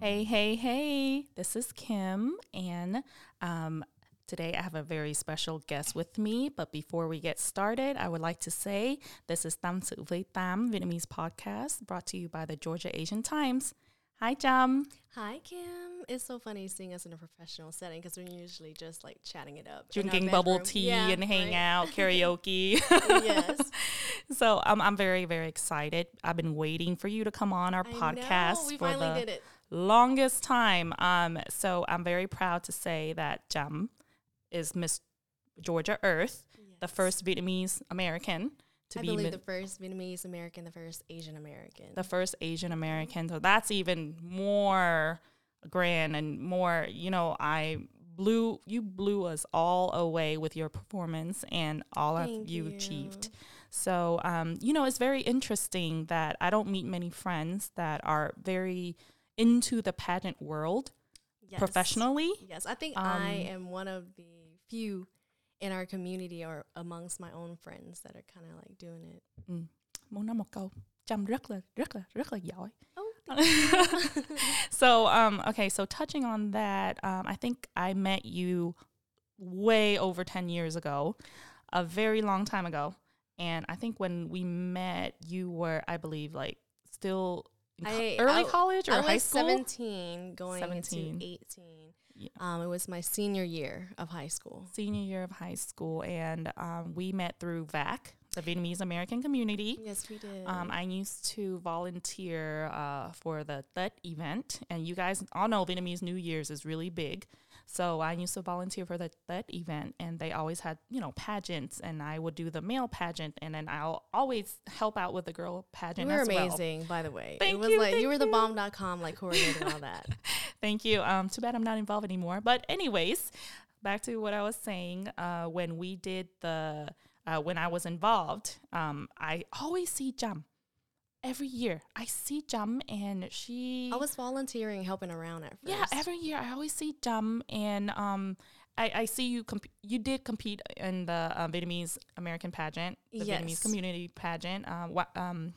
Hey, hey, hey, this is Kim, and um, today I have a very special guest with me. But before we get started, I would like to say this is Tam Sự với Tam Vietnamese podcast brought to you by the Georgia Asian Times. Hi, Jam. Hi, Kim. It's so funny seeing us in a professional setting because we're usually just like chatting it up, Drinking bubble tea Yeah, and hang right? out, karaoke. yes, so um, I'm very, very excited. I've been waiting for you to come on our I podcast know. We for finally the did it. Longest time. Um, so I'm very proud to say that Jam is Miss Georgia Earth, the first Vietnamese American to I be believe mi- the first Vietnamese American, the first Asian American. the first Asian American. So that's even more grand and more, you know, I blew you blew us all away with your performance and all of you you. achieved. So um, you know, it's very interesting that I don't meet many friends that are very into the pageant world Yes. professionally. Yes, I think I Um, am one of the few in our community or amongst my own friends that are kind of like doing it. Muốn nói một câu, Trâm rất là rất là rất là giỏi. Oh, so um okay so touching on that um i think i met you way over 10 years ago a very long time ago and i think when we met you were i believe like still I- early I- college or I high was school 17 going 17. into 18. Yeah. Um, it was my senior year of high school. senior year of high school and um, we met through VAC the vietnamese american community Yes, we did. Um, I used to volunteer uh, for the Tet event, and you guys all know Vietnamese New Year's is really big. So I used to volunteer for the Tet event, and they always had you know pageants, and I would do the male pageant, and then I'll always help out with the girl pageant. You were as well. amazing, by the way. Thank it was you, like you were the bomb.com like coordinating all that. Thank you. Um, too bad I'm not involved anymore. But anyways, back to what I was saying. Uh, when we did the, uh, when I was involved, um, I always see Jam. Every year, I see Jum and she. I was volunteering, helping around at first. Yeah, every year I always see Jum, and um, I, I see you. Comp- you did compete in the uh, Vietnamese American pageant, the Yes. Vietnamese community pageant. Um, wa- um,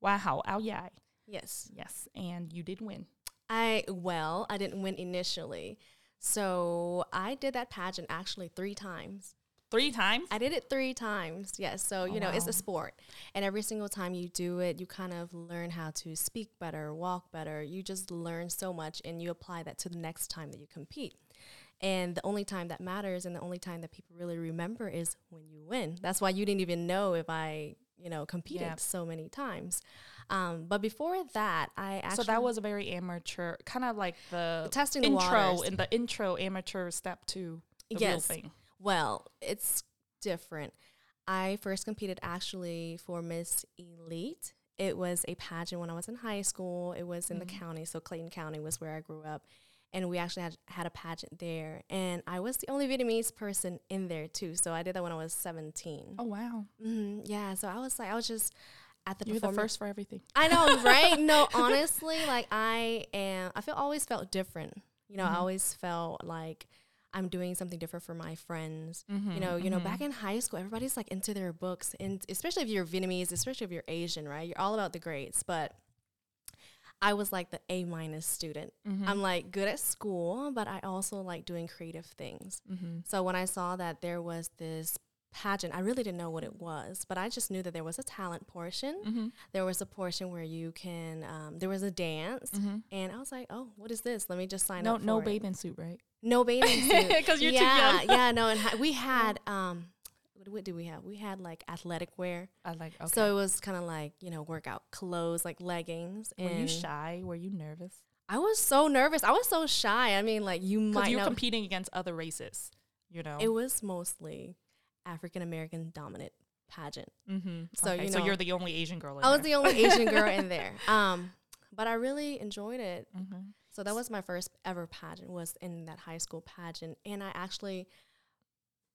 Wow, Ao Dai. yes. Yes, and you did win. I well, I didn't win initially. So I did that pageant actually three times. Three times. I did it three times. Yes. So, you know, it's a sport. And every single time you do it, you kind of learn how to speak better, walk better. You just learn so much and you apply that to the next time that you compete. And the only time that matters and the only time that people really remember is when you win. That's why you didn't even know if I, you know, competed Yeah. so many times. Um, but before that, I actually so that was a very amateur, kind of like the the Testing the intro waters. in the intro amateur step to the real thing. Well, it's different. I first competed actually for Miss Elite. It was a pageant when I was in high school. It was in the county, so Clayton County was where I grew up. And we actually had, had a pageant there. And I was the only Vietnamese person in there too. So I did that when I was 17. Oh wow, hmm Yeah. So I was like, I was just at the you're the first for everything. I know, right? no, honestly, like I am. I feel always felt different. You know, I always felt like I'm doing something different for my friends. You mm-hmm, know, you know, back mm-hmm. in high school, everybody's like into their books, and especially if you're Vietnamese, especially if you're Asian, right? You're all about the grades, but. I was like the A minus student. Mm-hmm. I'm like good at school, but I also like doing creative things. So when I saw that there was this pageant, I really didn't know what it was, but I just knew that there was a talent portion. There was a portion where you can, um, there was a dance, and I was like, oh, what is this? Let me just sign No, up. no it. bathing suit, right? No bathing suit. 'Cause you're too yeah, young. yeah, no. And hi- we had, um, what, what did we have? We had like athletic wear. I like. Okay. So it was kind of like, you know, workout clothes, like leggings. were you shy? Were you nervous? I was so nervous. I was so shy. I mean, like, you might you're know. competing against other races, you know. It was mostly African American dominant pageant. mm-hmm. so, okay, you so know- you're the only Asian girl. In there. I was there. the only Asian girl in there. Um, but I really enjoyed it. Mhm. So that was my first ever pageant was in that high school pageant, and I actually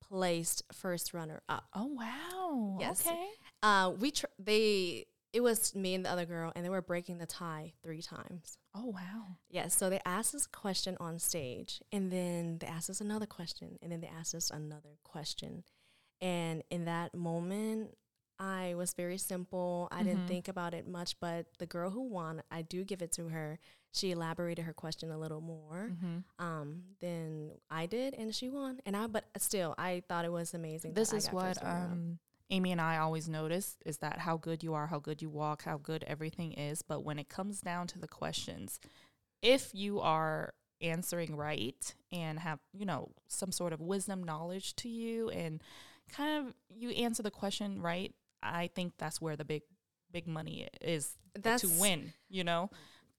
placed first runner up. Oh wow! Yes. Okay. Uh, we tr- they it was me and the other girl, and they were breaking the tie three times. Oh wow! Yes, so they asked us a question on stage, and then they asked us another question, and then they asked us another question. And in that moment, I was very simple. I didn't Mhm. think about it much, but the girl who won, I do give it to her. she elaborated her question a little more Mm-hmm. um, than I did, and she won. And I, but still, I thought it was amazing. This is what um, Amy and I always notice is that how good you are, how good you walk, how good everything is. But when it comes down to the questions, if you are answering right and have, you know, some sort of wisdom knowledge to you and kind of you answer the question right, I think that's where the big, big money is that's to win, you know?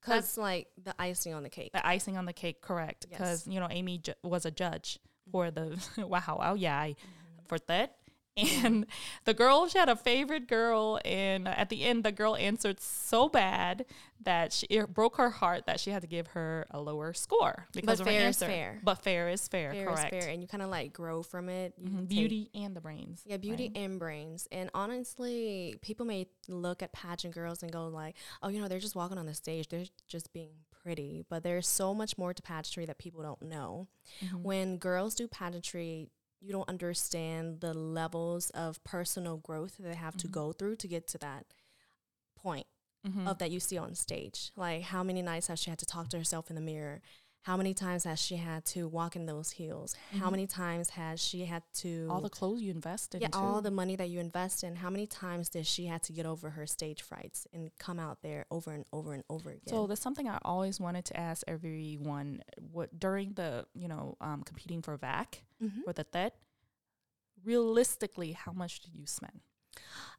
Because That's like the icing on the cake. the icing on the cake, correct? Yes. Because you know Amy ju- was a judge for the wow, oh yeah, I, mm-hmm. for that. And the girl, she had a favorite girl, and at the end, the girl answered so bad that she it broke her heart that she had to give her a lower score because of her fair is fair. But fair is fair, fair is correct? fair, and you kind of like grow from it. Mhm, Beauty and the brains. Yeah, beauty right? and brains. And honestly, people may look at pageant girls and go like, "Oh, you know, they're just walking on the stage. They're just being pretty." But there's so much more to pageantry that people don't know. Mhm. When girls do pageantry, you don't understand the levels of personal growth that they have to Mhm. go through to get to that point Mhm. of that you see on stage. Like how many nights has she had to talk to herself in the mirror? How many times has she had to walk in those heels? How Mhm. many times has she had to all the clothes you invested. yeah, into. all the money that you invest in. How many times did she had to get over her stage frights and come out there over and over and over again? So that's something I always wanted to ask everyone. What during the you know um, competing for VAC Mhm. for the Tet, realistically, how much did you spend?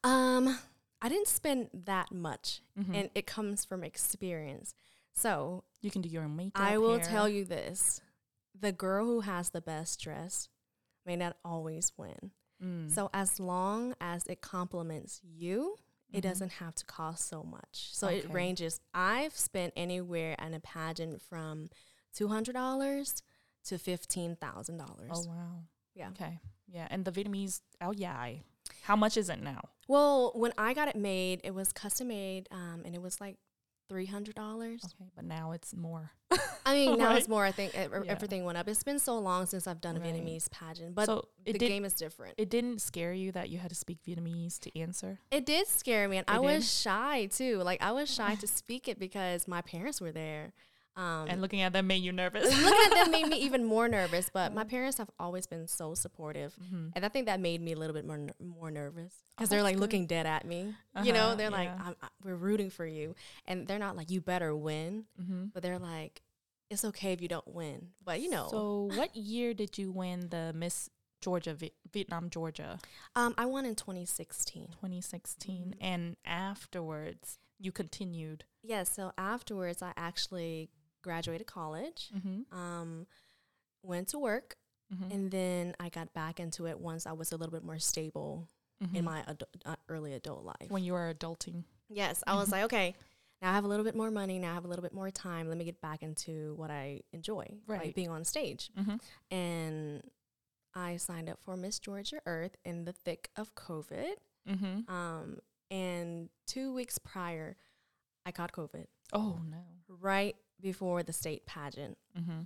um, I didn't spend that much, Mhm. and it comes from experience. So you can do your own makeup. I will hair. tell you this: the girl who has the best dress may not always win. Mm. So as long as it complements you, it Mhm. doesn't have to cost so much. So it ranges. I've spent anywhere in a pageant from two hundred dollars to fifteen thousand dollars. Oh wow. Yeah. Okay. Yeah, and the Vietnamese. Oh yeah. I- How much is it now? Well, when I got it made, it was custom made, um, and it was like three hundred dollars. Okay, but now it's more. I mean, now it's more. I think e- Yeah. everything went up. It's been so long since I've done a Right. Vietnamese pageant, but so the did. game is different. it didn't scare you that you had to speak Vietnamese to answer. It did scare me, and It I was shy too. Like I was shy to speak it because my parents were there. Um, and looking at them made you nervous. looking at them made me even more nervous. But my parents have always been so supportive, Mhm. and I think that made me a little bit more more nervous Oh, because they're like good. looking dead at me. You know, Uh-huh, they're like, yeah. I'm, I, "We're rooting for you," and they're not like, "You better win," Mhm. but they're like, "It's okay if you don't win." But you know, So, what year did you win the Miss Georgia Vi- Vietnam Georgia um, I won in 2016. 2016? Mhm. And afterwards, you continued. Yes. so afterwards, I actually graduated college. Mm-hmm. Um, went to work. Mm-hmm. And then I got back into it once I was a little bit more stable in my adu- uh, early adult life. when you were adulting. yes, I was like, okay, now I have a little bit more money. Now I have a little bit more time. Let me get back into what I enjoy, Right. like being on stage. Mm-hmm. And I signed up for Miss Georgia Earth in the thick of COVID. Mm-hmm. Um, and two weeks prior, I caught COVID Oh no. right before the state pageant. Mm-hmm.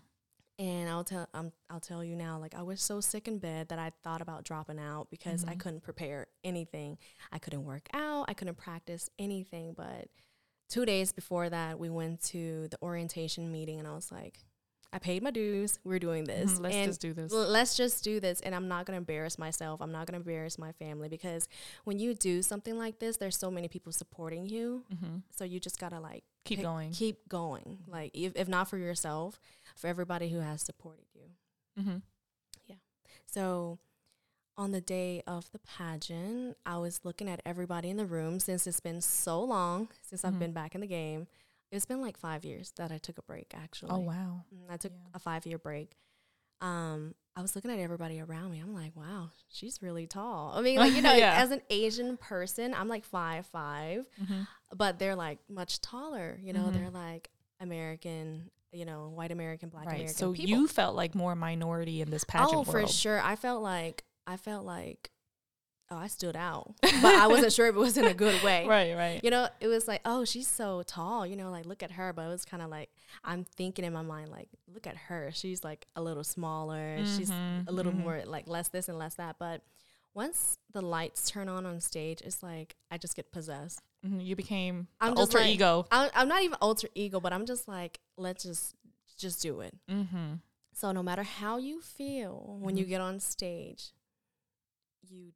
And I'll tell um, I'll tell you now, like I was so sick in bed that I thought about dropping out because I Mhm. couldn't prepare anything. I couldn't work out. I couldn't practice anything. But two days before that, we went to the orientation meeting, and I was like, I paid my dues. We're doing this. Mm-hmm. Let's and just do this. l- let's just do this. And I'm not gonna embarrass myself. I'm not gonna embarrass my family because when you do something like this, there's so many people supporting you. mm-hmm. So you just gotta like Keep pick- going. keep going. Like if, if not for yourself, for everybody who has supported you. Mm-hmm. Yeah. So on the day of the pageant, I was looking at everybody in the room since it's been so long since. I've been back in the game. It's been like five years that I took a break actually. Oh wow. Mm, I took Yeah. a five year break. Um, I was looking at everybody around me. I'm like, wow, she's really tall. I mean, like, you know, Yeah. as an Asian person, I'm like five five, Mm-hmm. but they're like much taller. You know, Mhm. they're like American, you know, white American, black Right. American. So people. you felt like more minority in this pageant oh, for sure. I felt like I felt like oh, I stood out, but I wasn't sure if it was in a good way. Right. Right. You know, it was like, oh, she's so tall. You know, like look at her. But it was kind of like I'm thinking in my mind, like, look at her. She's like a little smaller. She's Mhm, a little mhm. more like less this and less that. But once the lights turn on on stage, it's like I just get possessed. Mhm, You became I'm alter like- ego. I, I'm not even alter ego, but I'm just like, let's just just do it. Mm-hmm. So no matter how you feel when you Mhm. get on stage, you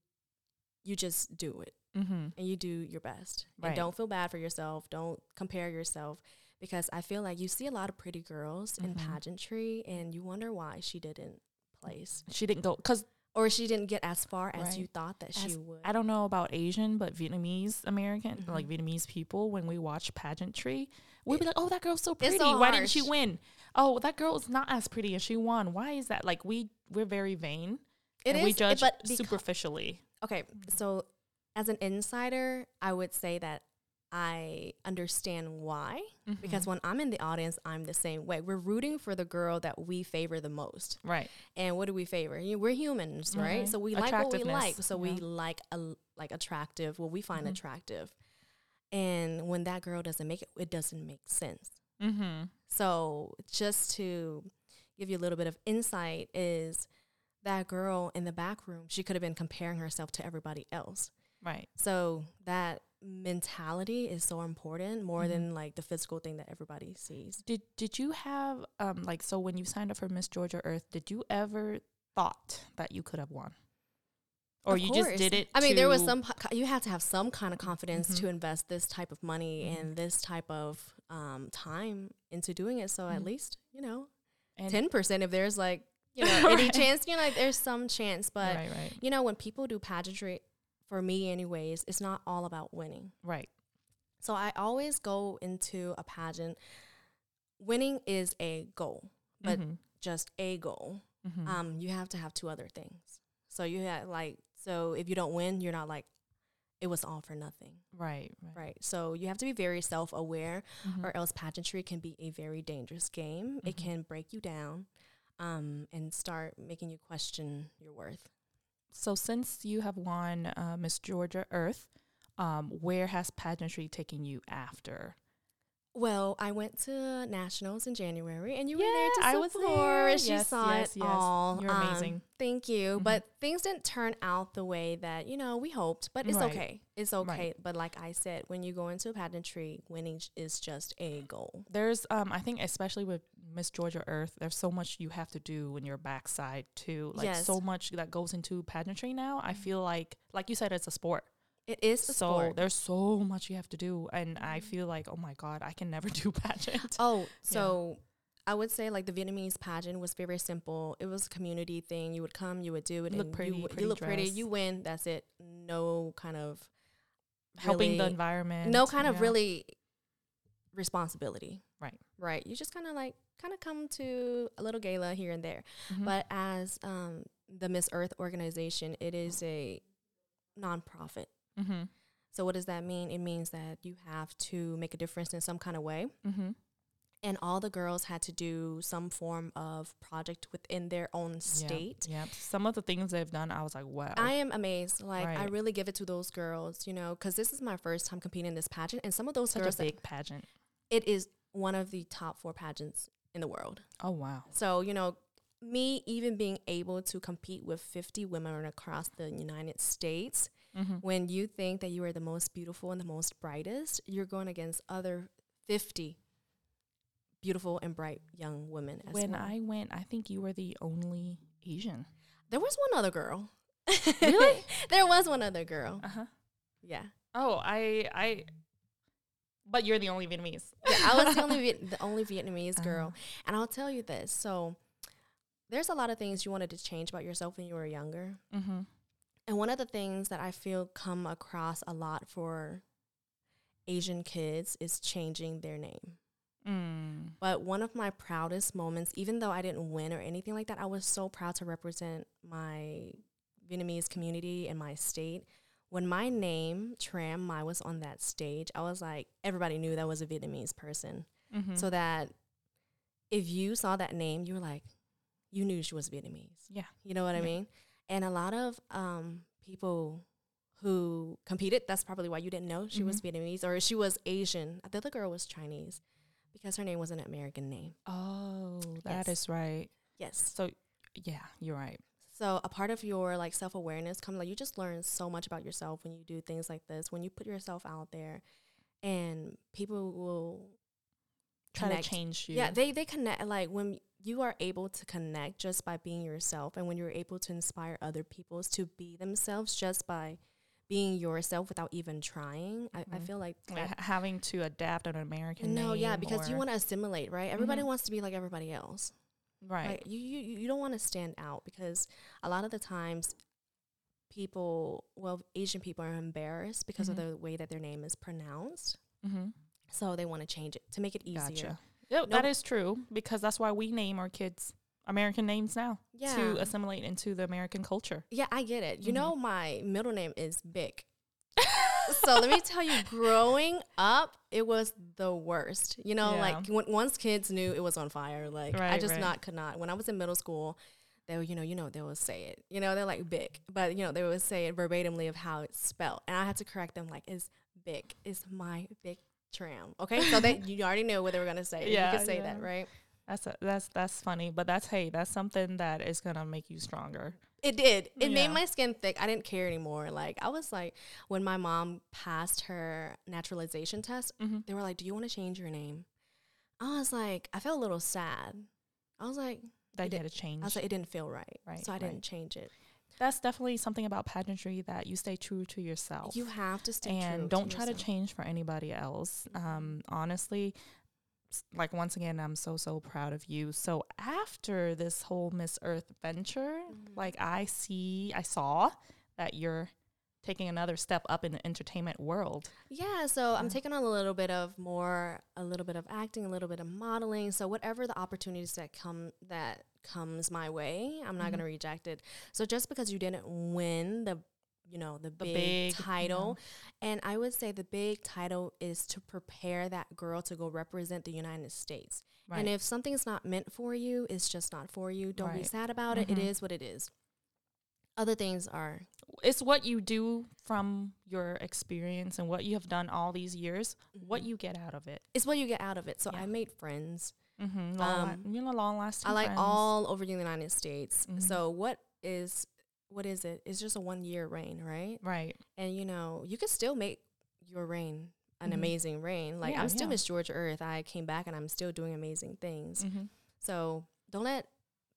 you just do it Mm-hmm. and you do your best. Right. And don't feel bad for yourself. Don't compare yourself because I feel like you see a lot of pretty girls in Mhm. pageantry and you wonder why she didn't place She didn't go because or she didn't get as far as Right. you thought that As- she would. I don't know about Asian, but Vietnamese American, Mhm. like Vietnamese people, when we watch pageantry, we'd be like, "Oh, that girl's so pretty. so Why didn't she win? Oh, that girl is not as pretty and she won. Why is that? Like we we're very vain It and we is, judge but beca- superficially. Okay, so as an insider, I would say that I understand why because Mm-hmm. when I'm in the audience, I'm the same way. We're rooting for the girl that we favor the most. right, And what do we favor? You know, we're humans, right? Mhm. So we like what we like. So we like a, like attractive, what we find Mhm. attractive. And when that girl doesn't make it, it doesn't make sense. mm-hmm. So just to give you a little bit of insight is that girl in the back room, she could have been comparing herself to everybody else. right. So that mentality is so important more Mhm. than like the physical thing that everybody sees. Did did you have um like so when you signed up for Miss Georgia Earth, did you ever thought that you could have won, or Of you just did it? I mean, there was some you have to have some kind of confidence Mhm. to invest this type of money Mhm. and this type of um, time into doing it. So at Mhm. least you know ten percent if there's like you know any chance you know like there's some chance, but right, right, you know when people do pageantry, for me anyways, it's not all about winning. right. So I always go into a pageant. Winning is a goal, but Mhm. just a goal. Mhm. Um, you have to have two other things. So you have like so if you don't win, you're not like it was all for nothing, right, right. right? So you have to be very self aware, Mhm. or else pageantry can be a very dangerous game. It Mhm. can break you down, um, and start making you question your worth. So since you have won uh, Miss Georgia Earth, um, where has pageantry taken you after? Well, I went to nationals in January, and you were there to I was support. there. She Yes, saw yes, it yes. all. You're Um, amazing. thank you. Mhm. But things didn't turn out the way that you know we hoped. But it's Right. okay. It's okay. Right. But like I said, when you go into pageantry, winning is just a goal. There's, um, I think, especially with Miss Georgia Earth, there's so much you have to do in you're backside too. Like Yes. so much that goes into pageantry now. I mm-hmm. feel like, like you said, it's a sport. It is a so sport. there's so much you have to do, and I mm-hmm. feel like, oh my god, I can never do pageant. Oh, so I would say like the Vietnamese pageant was very simple. It was a community thing. You would come, you would do it, You look pretty, you, w- pretty you look pretty, you win. That's it. No kind of Helping the environment. no kind of really responsibility. Right. Right. You just kind of like kind of come to a little gala here and there. Mhm. But as um, the Miss Earth organization, it is a nonprofit. mm-hmm. So what does that mean? It means that you have to make a difference in some kind of way. Mm-hmm. And all the girls had to do some form of project within their own state. Yeah. Some of the things they've done, I was like, wow. I am amazed. Like I really give it to those girls, you know, because this is my first time competing in this pageant, and some of those Such girls, a that- big pageant. it is one of the top four pageants in the world. Oh wow. So, you know, me even being able to compete with 50 women across the United States, Mm-hmm. when you think that you are the most beautiful and the most brightest, you're going against other 50 beautiful and bright young women as When well. I went, I think you were the only Asian. there was one other girl. Really? there was one other girl. Uh huh. Yeah. Oh, I, I. But you're the only Vietnamese. Yeah, I was the only the only Vietnamese girl. Uh-huh. And I'll tell you this. So there's a lot of things you wanted to change about yourself when you were younger. Mm-hmm. And one of the things that I feel come across a lot for Asian kids is changing their name. Mm. But one of my proudest moments, even though I didn't win or anything like that, I was so proud to represent my Vietnamese community and my state. When my name, Tram Mai, was on that stage, I was like, everybody knew that was a Vietnamese person. Mm-hmm. So that if you saw that name, you were like, you knew she was Vietnamese. yeah. You know what I mean? And a lot of um, people who competed, that's probably why you didn't know she was Vietnamese or she was Asian. The other girl was Chinese because her name was an American name. Oh, that is Yes. right. Yes. So, yeah, you're right. So a part of your like self awareness comes like you just learn so much about yourself when you do things like this. When you put yourself out there, and people will Try connect. to change you. Yeah, they they connect like when you are able to connect just by being yourself, and when you're able to inspire other people to be themselves just by being yourself without even trying. I, I Mhm. feel like Like having to adapt an American no, yeah, because you want to assimilate, right? Everybody Mhm. wants to be like everybody else. Right. Like you, you, you don't want to stand out because a lot of the times people, well, Asian people are embarrassed because Mhm. of the way that their name is pronounced. mm-hmm. So they want to change it to make it easier. Gotcha. Yep, that is true because that's why we name our kids American names now Yeah. to assimilate into the American culture. yeah, I get it. You Mhm. know, my middle name is Big. So let me tell you, growing up, it was the worst. You know, Yeah. like when, once kids knew it was on fire, like I just right. not could not. When I was in middle school, they would, you know, you know, they would say it. You know, they're like big, but you know, they would say it verbatimly of how it's spelled, and I had to correct them like, "Is big is my big tram?" Okay, so they you already knew what they were gonna say. Yeah, you could say that, right? That's a, that's that's funny, but that's hey, that's something that is gonna make you stronger. It did. It made my skin thick. I didn't care anymore. Like I was like, when my mom passed her naturalization test, Mhm. they were like, "Do you want to change your name?" I was like, I felt a little sad. I was like, That you did- had to change. I was like, it didn't feel right, Right, so I right. didn't change it. that's definitely something about pageantry that you stay true to yourself. You have to stay true. and don't to try to change for anybody else. Um, honestly, like once again, I'm so so proud of you. So after this whole Miss Earth venture, Mhm. like I see, I saw that you're taking another step up in the entertainment world. Yeah, so I'm taking on a little bit of more, a little bit of acting, a little bit of modeling. So whatever the opportunities that come that comes my way, I'm not Mhm. gonna reject it. So just because you didn't win the, you know, the, big, big, title, and I would say the big title is to prepare that girl to go represent the United States. Right. And if something's not meant for you, it's just not for you. Don't be sad about it. It Mhm. is what it is. Other things are it's what you do from your experience and what you have done all these years, what Mhm. you get out of it. it's what you get out of it. So Yeah. I made friends. Mm-hmm. Long, Um, you know, long lasting. I like all over the United States. Mhm. So what is what is it? It's just a one year reign, right? right. And you know, you could still make your reign an Mhm. amazing reign. Like Yeah, I'm still yeah. Miss Georgia Earth. I came back and I'm still doing amazing things. Mm-hmm. So don't let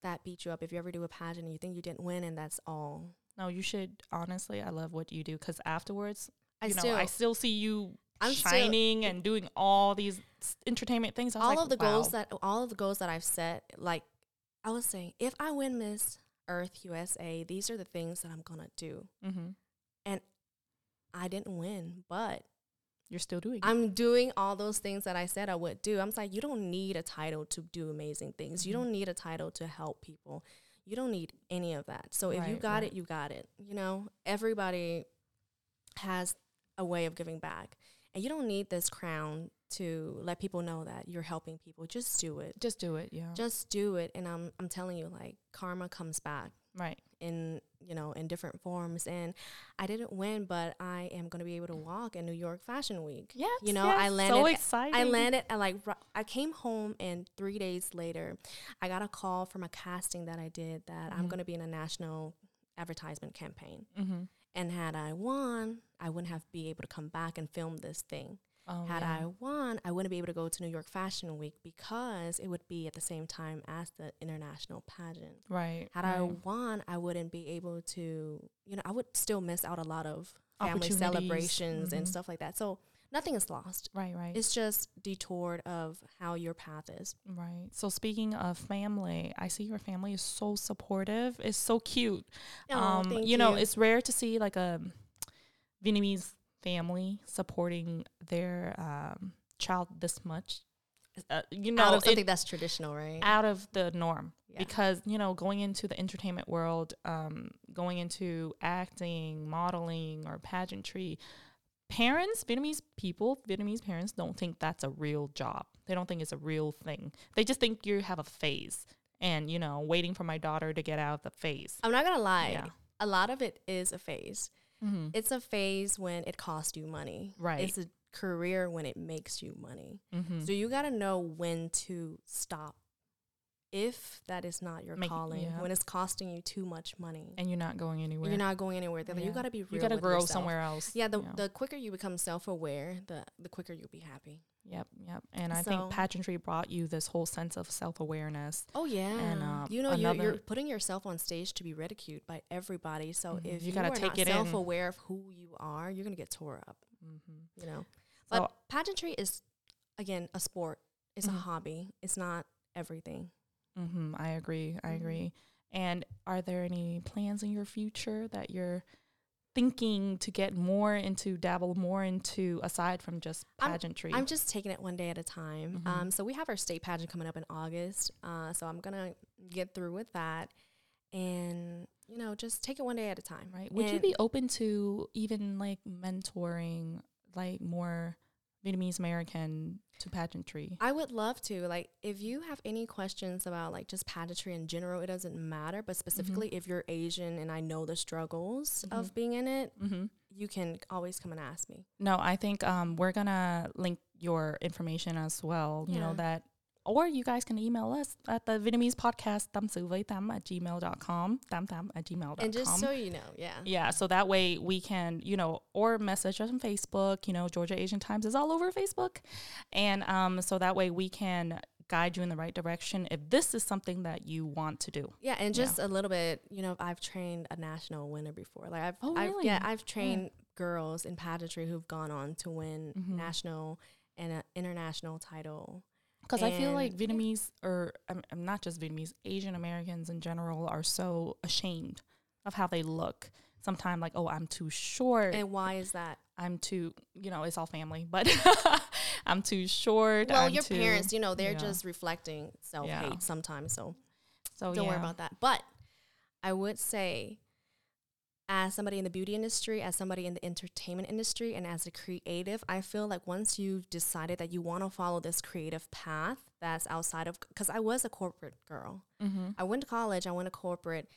that beat you up. If you ever do a pageant and you think you didn't win and that's all. No, you should honestly. I love what you do because afterwards, I you know, still I still see you I'm still- shining and doing all these entertainment things. All like, of the wow. goals that all of the goals that I've set, like I was saying, if I win Miss Earth USA, these are the things that I'm gonna do. Mhm. And I didn't win, but you're still doing. I'm doing all those things that I said I would do. I'm like, you don't need a title to do amazing things. You Mhm. don't need a title to help people. You don't need any of that. So if you got right. it, you got it. You know, everybody has a way of giving back. And you don't need this crown to let people know that you're helping people. Just do it. Just do it. Yeah. Just do it. And I'm I'm telling you, like karma comes back right. in you know in different forms and i didn't win but i am going to be able to walk in new york fashion week Yeah. you know, I landed- So exciting. I landed and like I came home and three days later, I got a call from a casting that I did that I'm Mhm. going to be in a national advertisement campaign. Mm-hmm. And had I won, I wouldn't have be able to come back and film this thing. Oh, had yeah. I won, I wouldn't be able to go to New York Fashion Week because it would be at the same time as the international pageant. right. Had I won, I wouldn't be able to, you know, I would still miss out a lot of family celebrations and Mhm. stuff like that. So nothing is lost. Right. Right. It's just detoured of how your path is. Right. So speaking of family, I see your family is so supportive. It's so cute. um, thank you know, it's rare to see like a Vietnamese family supporting their um, child this much. Uh, you know, out of it- something that's traditional, right? out of the norm Yeah. because you know going into the entertainment world um, going into acting modeling or pageantry parents vietnamese people vietnamese parents don't think that's a real job they don't think it's a real thing they just think you have a phase and you know waiting for my daughter to get out of the phase I'm not gonna lie. Yeah. A lot of it is a phase. Mm-hmm. It's a phase when it costs you money. Right. It's a career when it makes you money. Mm-hmm. So you gotta know when to stop if that is not your Make- calling, yeah. when it's costing you too much money, and you're not going anywhere. you're not going anywhere. Then you Yeah. got to be real. You got to grow yourself. somewhere else. Yeah, the Yeah. the quicker you become self aware, the the quicker you'll be happy. Yep, yep. And I So- think pageantry brought you this whole sense of self awareness. Oh yeah, And, um, you know you're, you're putting yourself on stage to be ridiculed by everybody. So Mhm. if You you, gotta are take not it self aware of who you are, you're gonna get tore up. Mm-hmm. You know, So- but pageantry is again a sport. It's Mhm. a hobby. It's not everything. Mm-hmm. I agree. I Mhm. agree. And are there any plans in your future that you're thinking to get more into, dabble more into, aside from just I'm- pageantry? I'm just taking it one day at a time. Mhm. Um, so we have our state pageant coming up in August. Uh, so I'm gonna get through with that, and you know, just take it one day at a time. right. Would you be open to even like mentoring, like more Vietnamese American to pageantry? I would love to. Like, if you have any questions about like just pageantry in general, it doesn't matter. But specifically, if you're Asian and I know the struggles Mhm. of being in it, Mm-hmm. you can always come and ask me. No, I think um, we're gonna link your information as well. You know that, or you guys can email us at the Vietnamese podcast tam sự với tam at gmail.com tam at gmail.com. And just so you know, yeah. yeah, so that way we can, you know, or message us on Facebook. You know, Georgia Asian Times is all over Facebook, and um, so that way we can guide you in the right direction if this is something that you want to do. Yeah, and Yeah. just a little bit, you know, I've trained a national winner before. Like I've, Oh, I've really? yeah, I've trained girls in pageantry who've gone on to win Mhm. national and an international title. Because I feel like. Vietnamese, or I'm not just Vietnamese, Asian Americans in general are so ashamed of how they look. Sometimes, like, oh, I'm too short. And why is that? I'm too, you know, it's all family, but I'm too short. Well, I'm your too- parents, you know, they're yeah. just reflecting self hate Yeah. sometimes. So So don't yeah. worry about that. But I would say, as somebody in the beauty industry, as somebody in the entertainment industry, and as a creative, I feel like once you've decided that you want to follow this creative path that's outside of, because I was a corporate girl. Mm-hmm. I went to college, I went to corporate,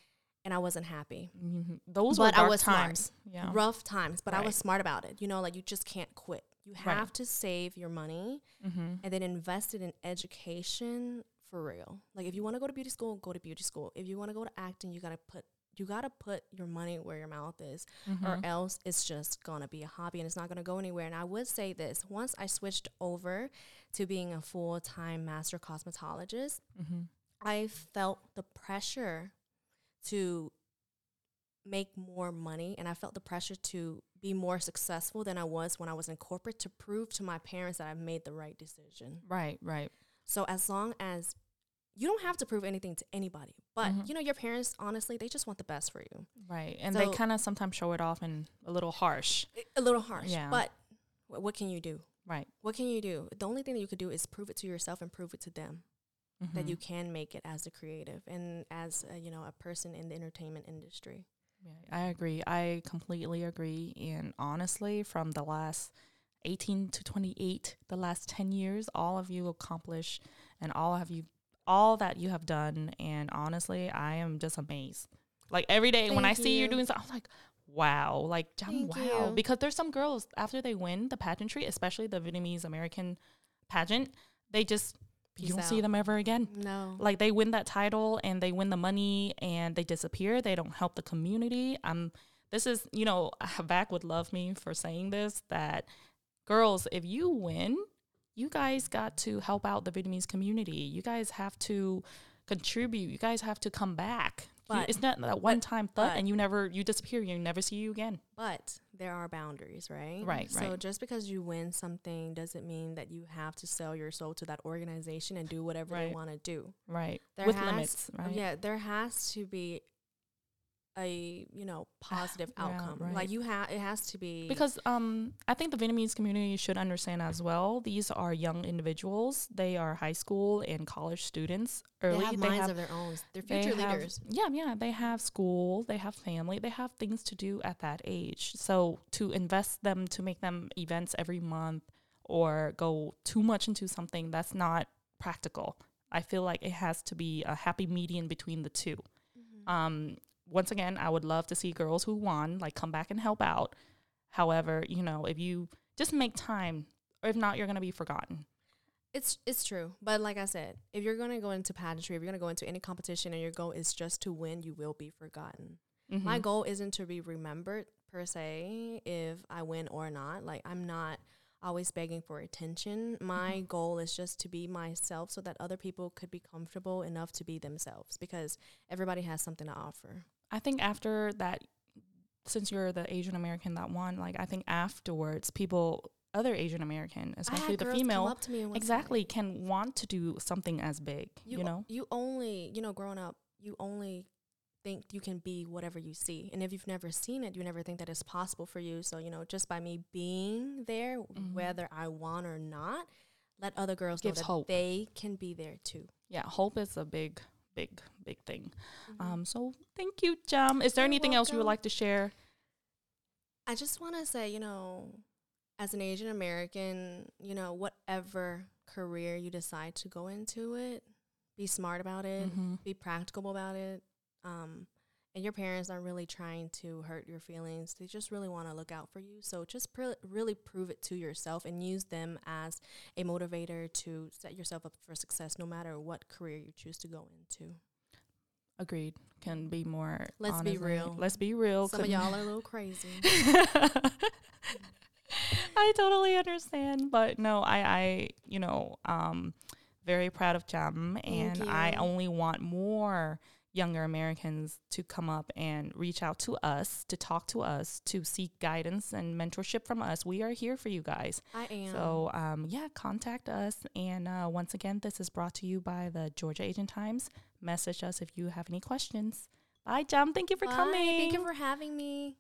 and I wasn't happy. hmm Those But were I dark was smart. times. Yeah. Rough times, but I was smart about it. You know, like you just can't quit. You Right. have to save your money Mm-hmm. and then invest it in education for real. Like if you want to go to beauty school, go to beauty school. If you want to go to acting, you gotta put you gotta put your money where your mouth is, Mm-hmm. or else it's just gonna be a hobby and it's not gonna go anywhere. And I would say this: once I switched over to being a full time master cosmetologist, Mm-hmm. I felt the pressure to make more money and I felt the pressure to be more successful than I was when I was in corporate to prove to my parents that I made the right decision. Right, right. So as long as you don't have to prove anything to anybody, but Mhm. you know your parents honestly they just want the best for you. Right. And they kind of sometimes show it off and a little harsh. A little harsh, Yeah. but wh- what can you do? Right. What can you do? The only thing that you could do is prove it to yourself and prove it to them that Mhm. you can make it as a creative and as a, you know a person in the entertainment industry. Yeah, I agree. I completely agree. And honestly, from the last 18 to 28, the last 10 years, all of you accomplish and all have you, all that you have done. And honestly, I am just amazed. Like every day when I Thank see you you. doing something, I'm like, wow, like, wow. you. Because there's some girls, after they win the pageantry, especially the Vietnamese American pageant, they just, Peace you don't see them ever again No. like they win that title and they win the money and they disappear they don't help the community um this is you know back would love me for saying this that girls if you win you guys got to help out the vietnamese community you guys have to contribute you guys have to come back You- But- it's not that one time thought and you never you disappear you never see you again But there are boundaries, right? Right, So right. just because you win something doesn't mean that you have to sell your soul to that organization and do whatever Right. they want to do. right There with has, limits right Yeah, there has to be a you know positive Yeah, outcome. right. Like you have, it has to be Because um, I think the Vietnamese community should understand as well. These are young individuals. They are high school and college students. early they have minds of their own. They're they future have- leaders. Yeah, yeah. They have school. They have family. They have things to do at that age. So to invest them to make them events every month or go too much into something that's not practical. I feel like it has to be a happy median between the 2 Mm-hmm. um, once again, I would love to see girls who won like come back and help out. However, you know, if you just make time, or if not, you're gonna be forgotten. It's it's true, but like I said, if you're gonna go into pageantry, if you're gonna go into any competition, and your goal is just to win, you will be forgotten. Mm-hmm. My goal isn't to be remembered per se if I win or not. Like I'm not always begging for attention. My Mm-hmm. goal is just to be myself so that other people could be comfortable enough to be themselves because everybody has something to offer. I think after that, since you're the Asian American that won, like I think afterwards, people, other Asian American, especially the female, up to me exactly can want to do something as big. You, o- know, you only you know growing up you only think you can be whatever you see and if you've never seen it you never think that it's possible for you so you know just by me being there Mhm. whether i want or not let other girls Gives know that hope. they can be there too yeah, hope is a big, big, big thing. Mm-hmm. Um, so thank you, Jam. Is there You're anything else you would like to share? i just want to say you know as an asian american you know whatever career you decide to go into it be smart about it Mhm. be practical about it. Um, and your parents aren't really trying to hurt your feelings. They just really want to look out for you. So just pr- really prove it to yourself and use them as a motivator to set yourself up for success no matter what career you choose to go into. Agreed. Can be more. Let's be real. Let's be real. Some of y'all are a little crazy. I totally understand, but no, I, I, you know, um, very proud of Jam, and I only want more younger Americans to come up and reach out to us, to talk to us, to seek guidance and mentorship from us. We are here for you guys. I am. So, um, yeah, contact us. And uh, once again, this is brought to you by the Georgia Asian Times. Message us if you have any questions. Bye, Jam. Thank you for Bye. coming. Thank you for having me.